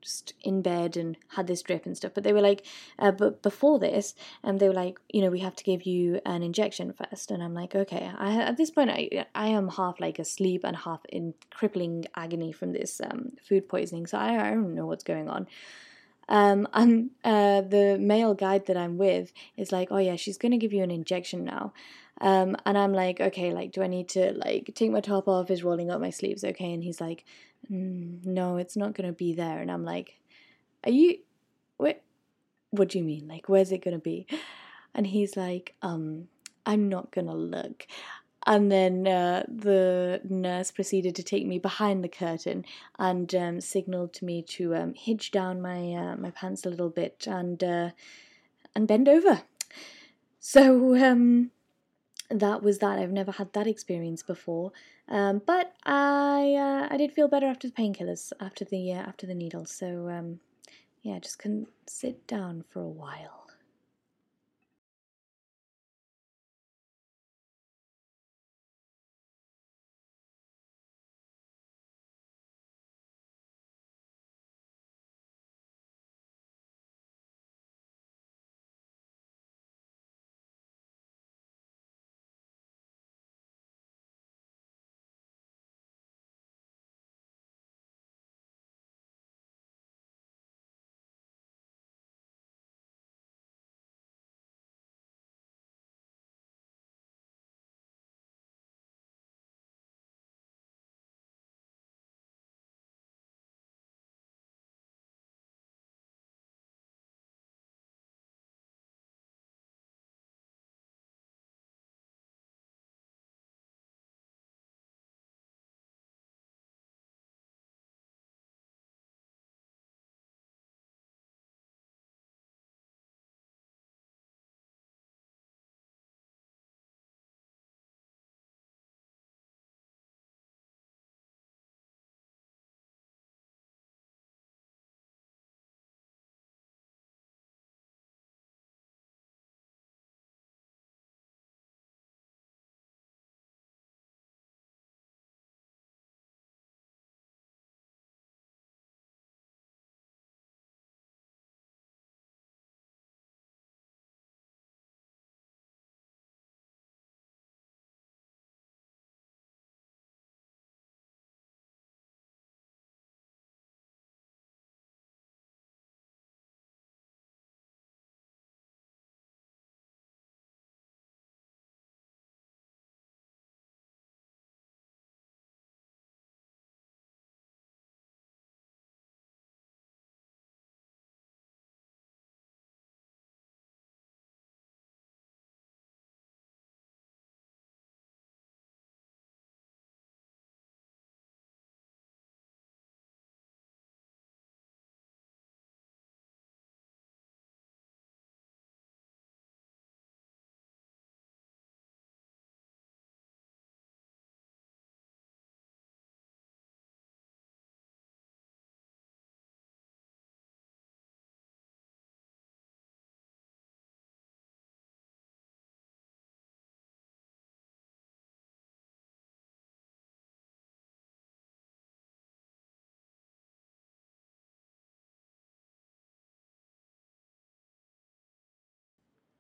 just in bed and had this drip and stuff. But they were like, uh, but before this, and um, they were like, you know, we have to give you an injection first. And I'm like, okay. I, at this point, I, I am half like asleep and half in crippling agony from this um, food poisoning. So I, I don't know what's going on. Um, and uh, the male guide that I'm with is like, oh yeah, she's going to give you an injection now. Um, and I'm like, okay, like, do I need to like take my top off? Is rolling up my sleeves okay? And he's like, mm, no, it's not gonna be there. And I'm like, are you? What? What do you mean? Like, where's it gonna be? And he's like, um, I'm not gonna look. And then uh, the nurse proceeded to take me behind the curtain and um, signaled to me to um, hitch down my uh, my pants a little bit and uh, and bend over. So um, that was that. I've never had that experience before, um, but I uh, I did feel better after the painkillers, after the uh, after the needles. So um, yeah, just couldn't sit down for a while.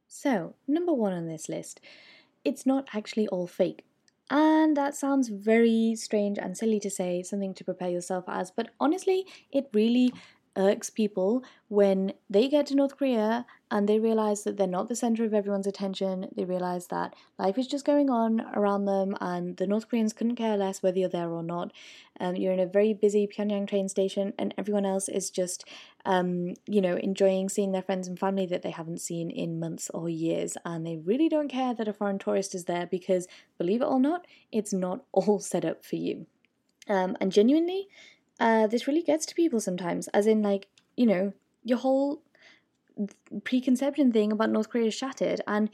So, number one on this list, it's not actually all fake. And that sounds very strange and silly to say, something to prepare yourself as, but honestly, it really irks people when they get to North Korea and they realize that they're not the center of everyone's attention. They realize that life is just going on around them and the North Koreans couldn't care less whether you're there or not. Um, you're in a very busy Pyongyang train station and everyone else is just, um, you know, enjoying seeing their friends and family that they haven't seen in months or years. And they really don't care that a foreign tourist is there because, believe it or not, it's not all set up for you. Um, and genuinely, uh, this really gets to people sometimes, as in, like, you know, your whole preconception thing about North Korea is shattered. And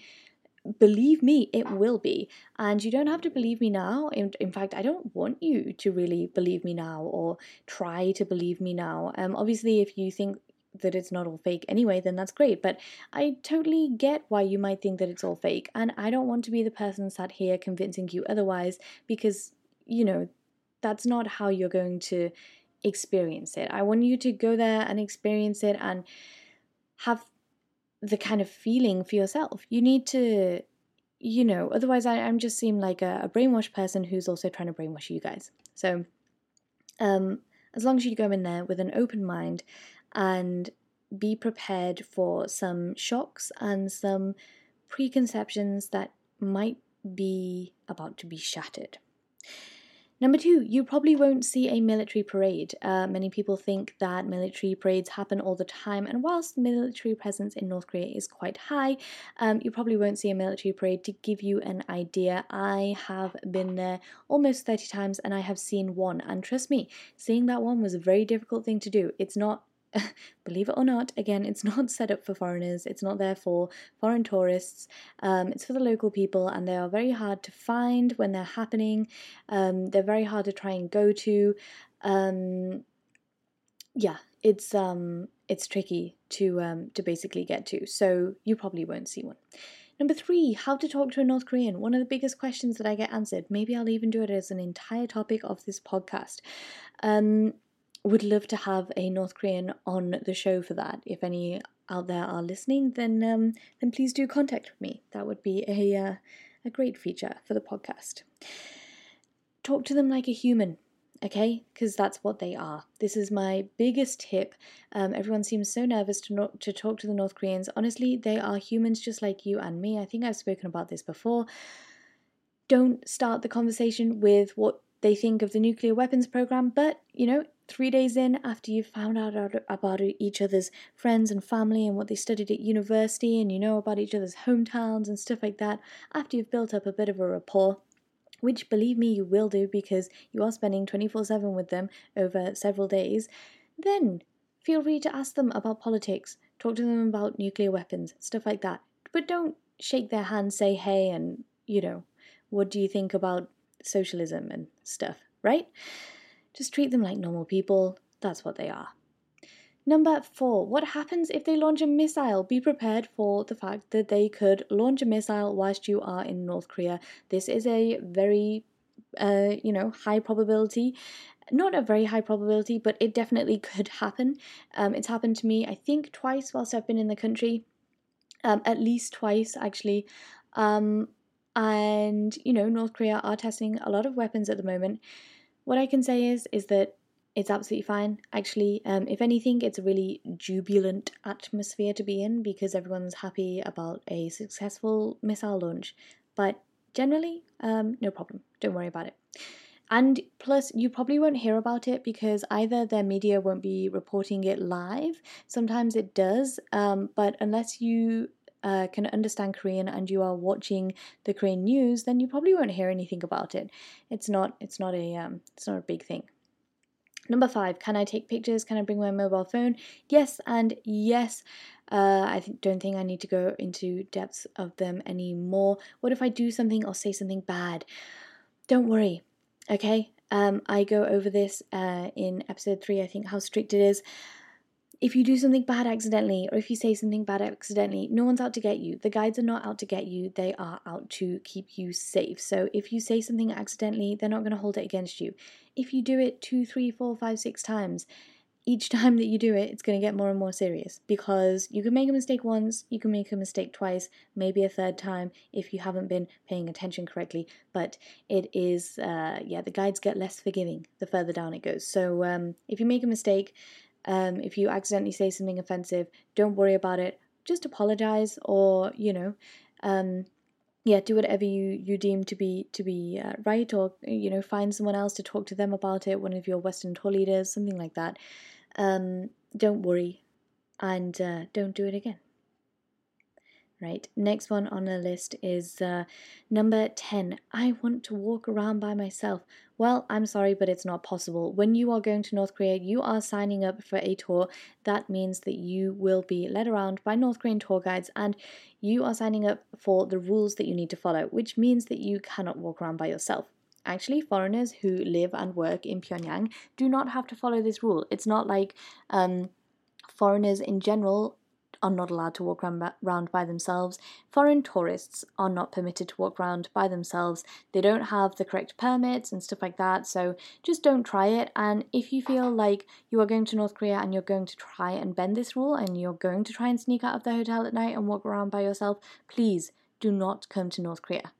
believe me, it will be. And you don't have to believe me now. In, in fact, I don't want you to really believe me now or try to believe me now. Um, obviously, if you think that it's not all fake anyway, then that's great. But I totally get why you might think that it's all fake. And I don't want to be the person sat here convincing you otherwise because, you know, that's not how you're going to experience it. I want you to go there and experience it and have the kind of feeling for yourself. You need to, you know, otherwise I, I'm just seem like a, a brainwashed person who's also trying to brainwash you guys. So, um, as long as you go in there with an open mind and be prepared for some shocks and some preconceptions that might be about to be shattered. Number two, you probably won't see a military parade. Uh, many people think that military parades happen all the time, and whilst military presence in North Korea is quite high, um, you probably won't see a military parade. To give you an idea, I have been there almost 30 times and I have seen one, and trust me, seeing that one was a very difficult thing to do. It's not believe it or not, again, it's not set up for foreigners, it's not there for foreign tourists, um, it's for the local people, and they are very hard to find when they're happening. Um, they're very hard to try and go to. Um, yeah, it's um, it's tricky to um, to basically get to, so you probably won't see one. Number three, how to talk to a North Korean. One of the biggest questions that I get answered. Maybe I'll even do it as an entire topic of this podcast. Um, would love to have a North Korean on the show for that. If any out there are listening, then um, then please do contact me. That would be a uh, a great feature for the podcast. Talk to them like a human, okay? Because that's what they are. This is my biggest tip. Um, everyone seems so nervous to not, to talk to the North Koreans. Honestly, they are humans just like you and me. I think I've spoken about this before. Don't start the conversation with what they think of the nuclear weapons program, but you know, three days in after you've found out about each other's friends and family and what they studied at university, and you know about each other's hometowns and stuff like that, after you've built up a bit of a rapport, which believe me, you will do because you are spending 24 7 with them over several days, then feel free to ask them about politics, talk to them about nuclear weapons, stuff like that. But don't shake their hand, say hey, and, you know, what do you think about socialism and stuff, right? Just treat them like normal people. That's what they are. Number four, what happens if they launch a missile? Be prepared for the fact that they could launch a missile whilst you are in North Korea. This is a very, uh, you know, high probability. Not a very high probability, but it definitely could happen. Um, it's happened to me, I think, twice whilst I've been in the country. Um, at least twice, actually. Um, and, you know, North Korea are testing a lot of weapons at the moment. What I can say is is that it's absolutely fine. Actually, um, if anything, it's a really jubilant atmosphere to be in because everyone's happy about a successful missile launch. But generally, um, no problem. Don't worry about it. And plus, you probably won't hear about it because either their media won't be reporting it live, sometimes it does, um, but unless you uh, can understand Korean and you are watching the Korean news, then you probably won't hear anything about it. It's not. It's not a. Um, it's not a big thing. Number five, can I take pictures? Can I bring my mobile phone? Yes, and yes. Uh, I th- don't think I need to go into depths of them anymore. What if I do something or say something bad? Don't worry, okay? Um, I go over this uh, in episode three, I think, how strict it is if you do something bad accidentally or if you say something bad accidentally, no one's out to get you. The guides are not out to get you, they are out to keep you safe. So if you say something accidentally, they're not going to hold it against you. If you do it two, three, four, five, six times, each time that you do it, it's going to get more and more serious because you can make a mistake once, you can make a mistake twice, maybe a third time if you haven't been paying attention correctly. But it is, uh, yeah, the guides get less forgiving the further down it goes. So um, if you make a mistake, um, if you accidentally say something offensive, don't worry about it. Just apologize or, you know, um, yeah, do whatever you, you deem to be to be uh, right, or you know, find someone else to talk to them about it. One of your Western tour leaders, something like that. Um, don't worry, and uh, don't do it again. Right, next one on the list is uh, number 10. I want to walk around by myself. Well, I'm sorry, but it's not possible. When you are going to North Korea, you are signing up for a tour. That means that you will be led around by North Korean tour guides and you are signing up for the rules that you need to follow, which means that you cannot walk around by yourself. Actually, foreigners who live and work in Pyongyang do not have to follow this rule. It's not like um, foreigners in general are not allowed to walk around by themselves. Foreign tourists are not permitted to walk around by themselves. They don't have the correct permits and stuff like that. So just don't try it. And if you feel like you are going to North Korea and you're going to try and bend this rule and you're going to try and sneak out of the hotel at night and walk around by yourself, please do not come to North Korea.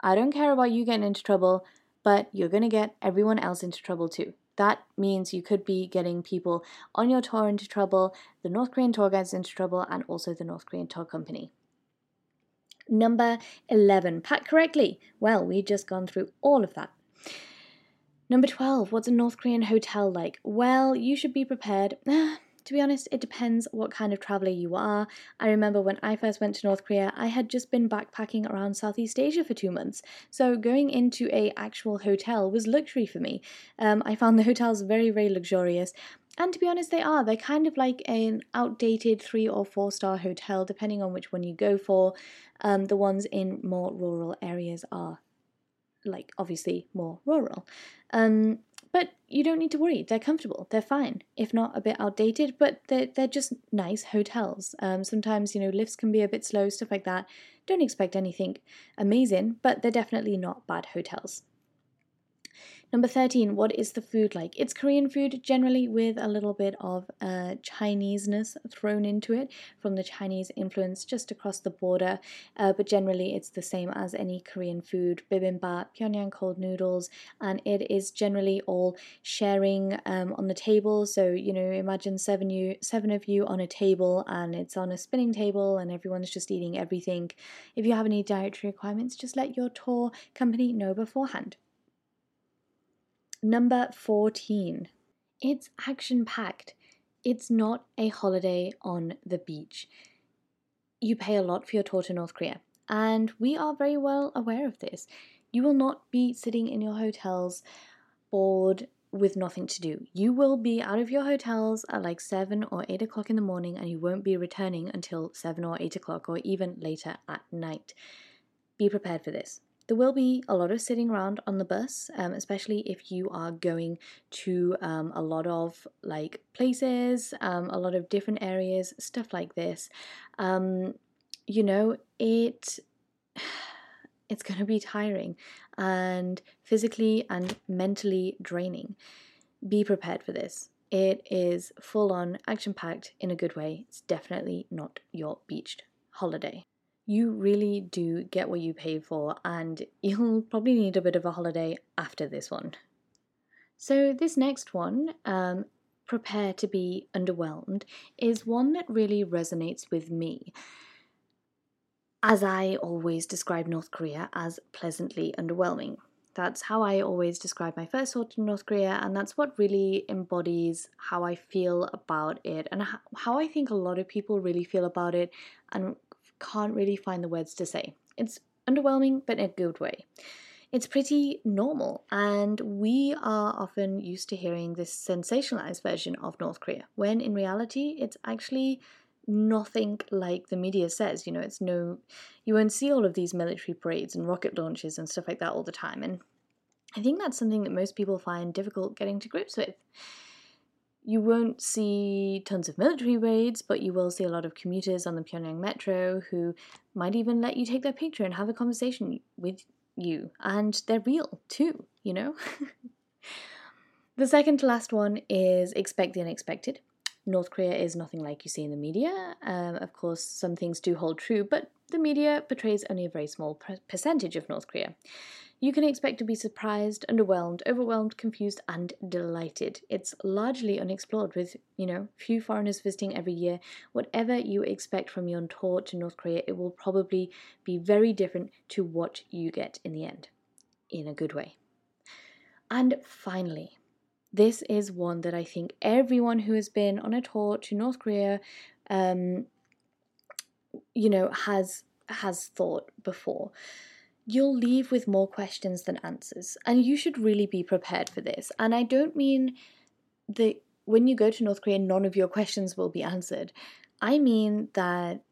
I don't care about you getting into trouble, but you're going to get everyone else into trouble too. That means you could be getting people on your tour into trouble, the North Korean tour guides into trouble, and also the North Korean tour company. Number 11, pack correctly. Well, we've just gone through all of that. Number 12, what's a North Korean hotel like? Well, you should be prepared. Ah, To be honest, it depends what kind of traveler you are. I remember when I first went to North Korea, I had just been backpacking around Southeast Asia for two months, so going into a actual hotel was luxury for me. Um, I found the hotels very, very luxurious. And to be honest, they are. They're kind of like an outdated three or four star hotel, depending on which one you go for. Um, the ones in more rural areas are, like, obviously more rural. Um, but you don't need to worry, they're comfortable, they're fine. If not a bit outdated, but they're, they're just nice hotels. Um, sometimes, you know, lifts can be a bit slow, stuff like that. Don't expect anything amazing, but they're definitely not bad hotels. Number 13, what is the food like? It's Korean food, generally with a little bit of uh, Chineseness thrown into it from the Chinese influence just across the border, uh, but generally it's the same as any Korean food bibimbap, Pyongyang cold noodles, and it is generally all sharing um, on the table. So, you know, imagine seven, you, seven of you on a table and it's on a spinning table and everyone's just eating everything. If you have any dietary requirements, just let your tour company know beforehand. Number 14. It's action packed. It's not a holiday on the beach. You pay a lot for your tour to North Korea, and we are very well aware of this. You will not be sitting in your hotels bored with nothing to do. You will be out of your hotels at like 7 or 8 o'clock in the morning, and you won't be returning until 7 or 8 o'clock or even later at night. Be prepared for this. There will be a lot of sitting around on the bus, um, especially if you are going to um, a lot of like places, um, a lot of different areas, stuff like this. Um, you know, it it's going to be tiring and physically and mentally draining. Be prepared for this. It is full on action packed in a good way. It's definitely not your beached holiday you really do get what you pay for, and you'll probably need a bit of a holiday after this one. So, this next one, um, Prepare to be Underwhelmed, is one that really resonates with me. As I always describe North Korea as pleasantly underwhelming. That's how I always describe my first thought to North Korea, and that's what really embodies how I feel about it and how I think a lot of people really feel about it, and can't really find the words to say. It's underwhelming, but in a good way. It's pretty normal, and we are often used to hearing this sensationalized version of North Korea, when in reality, it's actually nothing like the media says. You know, it's no, you won't see all of these military parades and rocket launches and stuff like that all the time. And I think that's something that most people find difficult getting to grips with. You won't see tons of military raids, but you will see a lot of commuters on the Pyongyang metro who might even let you take their picture and have a conversation with you. And they're real too, you know? The second to last one is expect the unexpected. North Korea is nothing like you see in the media. Um, of course, some things do hold true, but the media portrays only a very small percentage of North Korea. You can expect to be surprised, underwhelmed, overwhelmed, confused, and delighted. It's largely unexplored, with, you know, few foreigners visiting every year. Whatever you expect from your tour to North Korea, it will probably be very different to what you get in the end, in a good way. And finally, this is one that I think everyone who has been on a tour to North Korea, um, you know, has has thought before. You'll leave with more questions than answers, and you should really be prepared for this. And I don't mean that when you go to North Korea, none of your questions will be answered. I mean that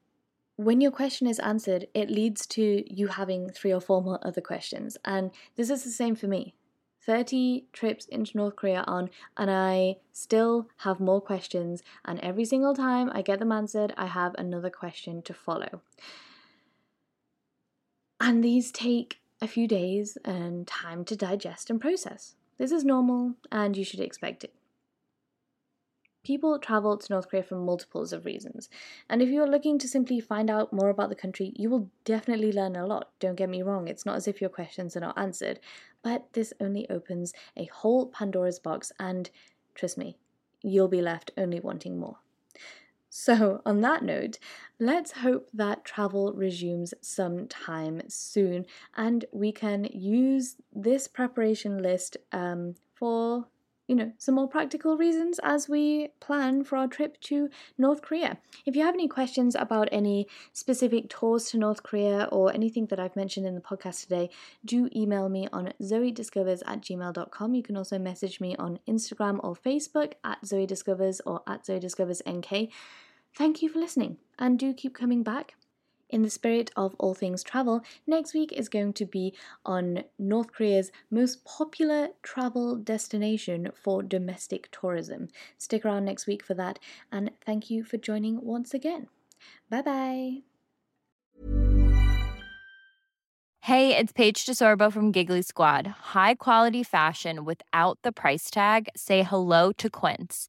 when your question is answered, it leads to you having three or four more other questions. And this is the same for me. 30 trips into North Korea on, and I still have more questions. And every single time I get them answered, I have another question to follow. And these take a few days and time to digest and process. This is normal, and you should expect it. People travel to North Korea for multiples of reasons, and if you are looking to simply find out more about the country, you will definitely learn a lot. Don't get me wrong, it's not as if your questions are not answered, but this only opens a whole Pandora's box, and trust me, you'll be left only wanting more. So, on that note, let's hope that travel resumes sometime soon and we can use this preparation list um, for you know, some more practical reasons as we plan for our trip to North Korea. If you have any questions about any specific tours to North Korea or anything that I've mentioned in the podcast today, do email me on zoediscovers at gmail.com. You can also message me on Instagram or Facebook at zoediscovers or at zoediscoversnk. Thank you for listening and do keep coming back in the spirit of all things travel, next week is going to be on North Korea's most popular travel destination for domestic tourism. Stick around next week for that, and thank you for joining once again. Bye bye. Hey, it's Paige DeSorbo from Giggly Squad. High quality fashion without the price tag? Say hello to Quince.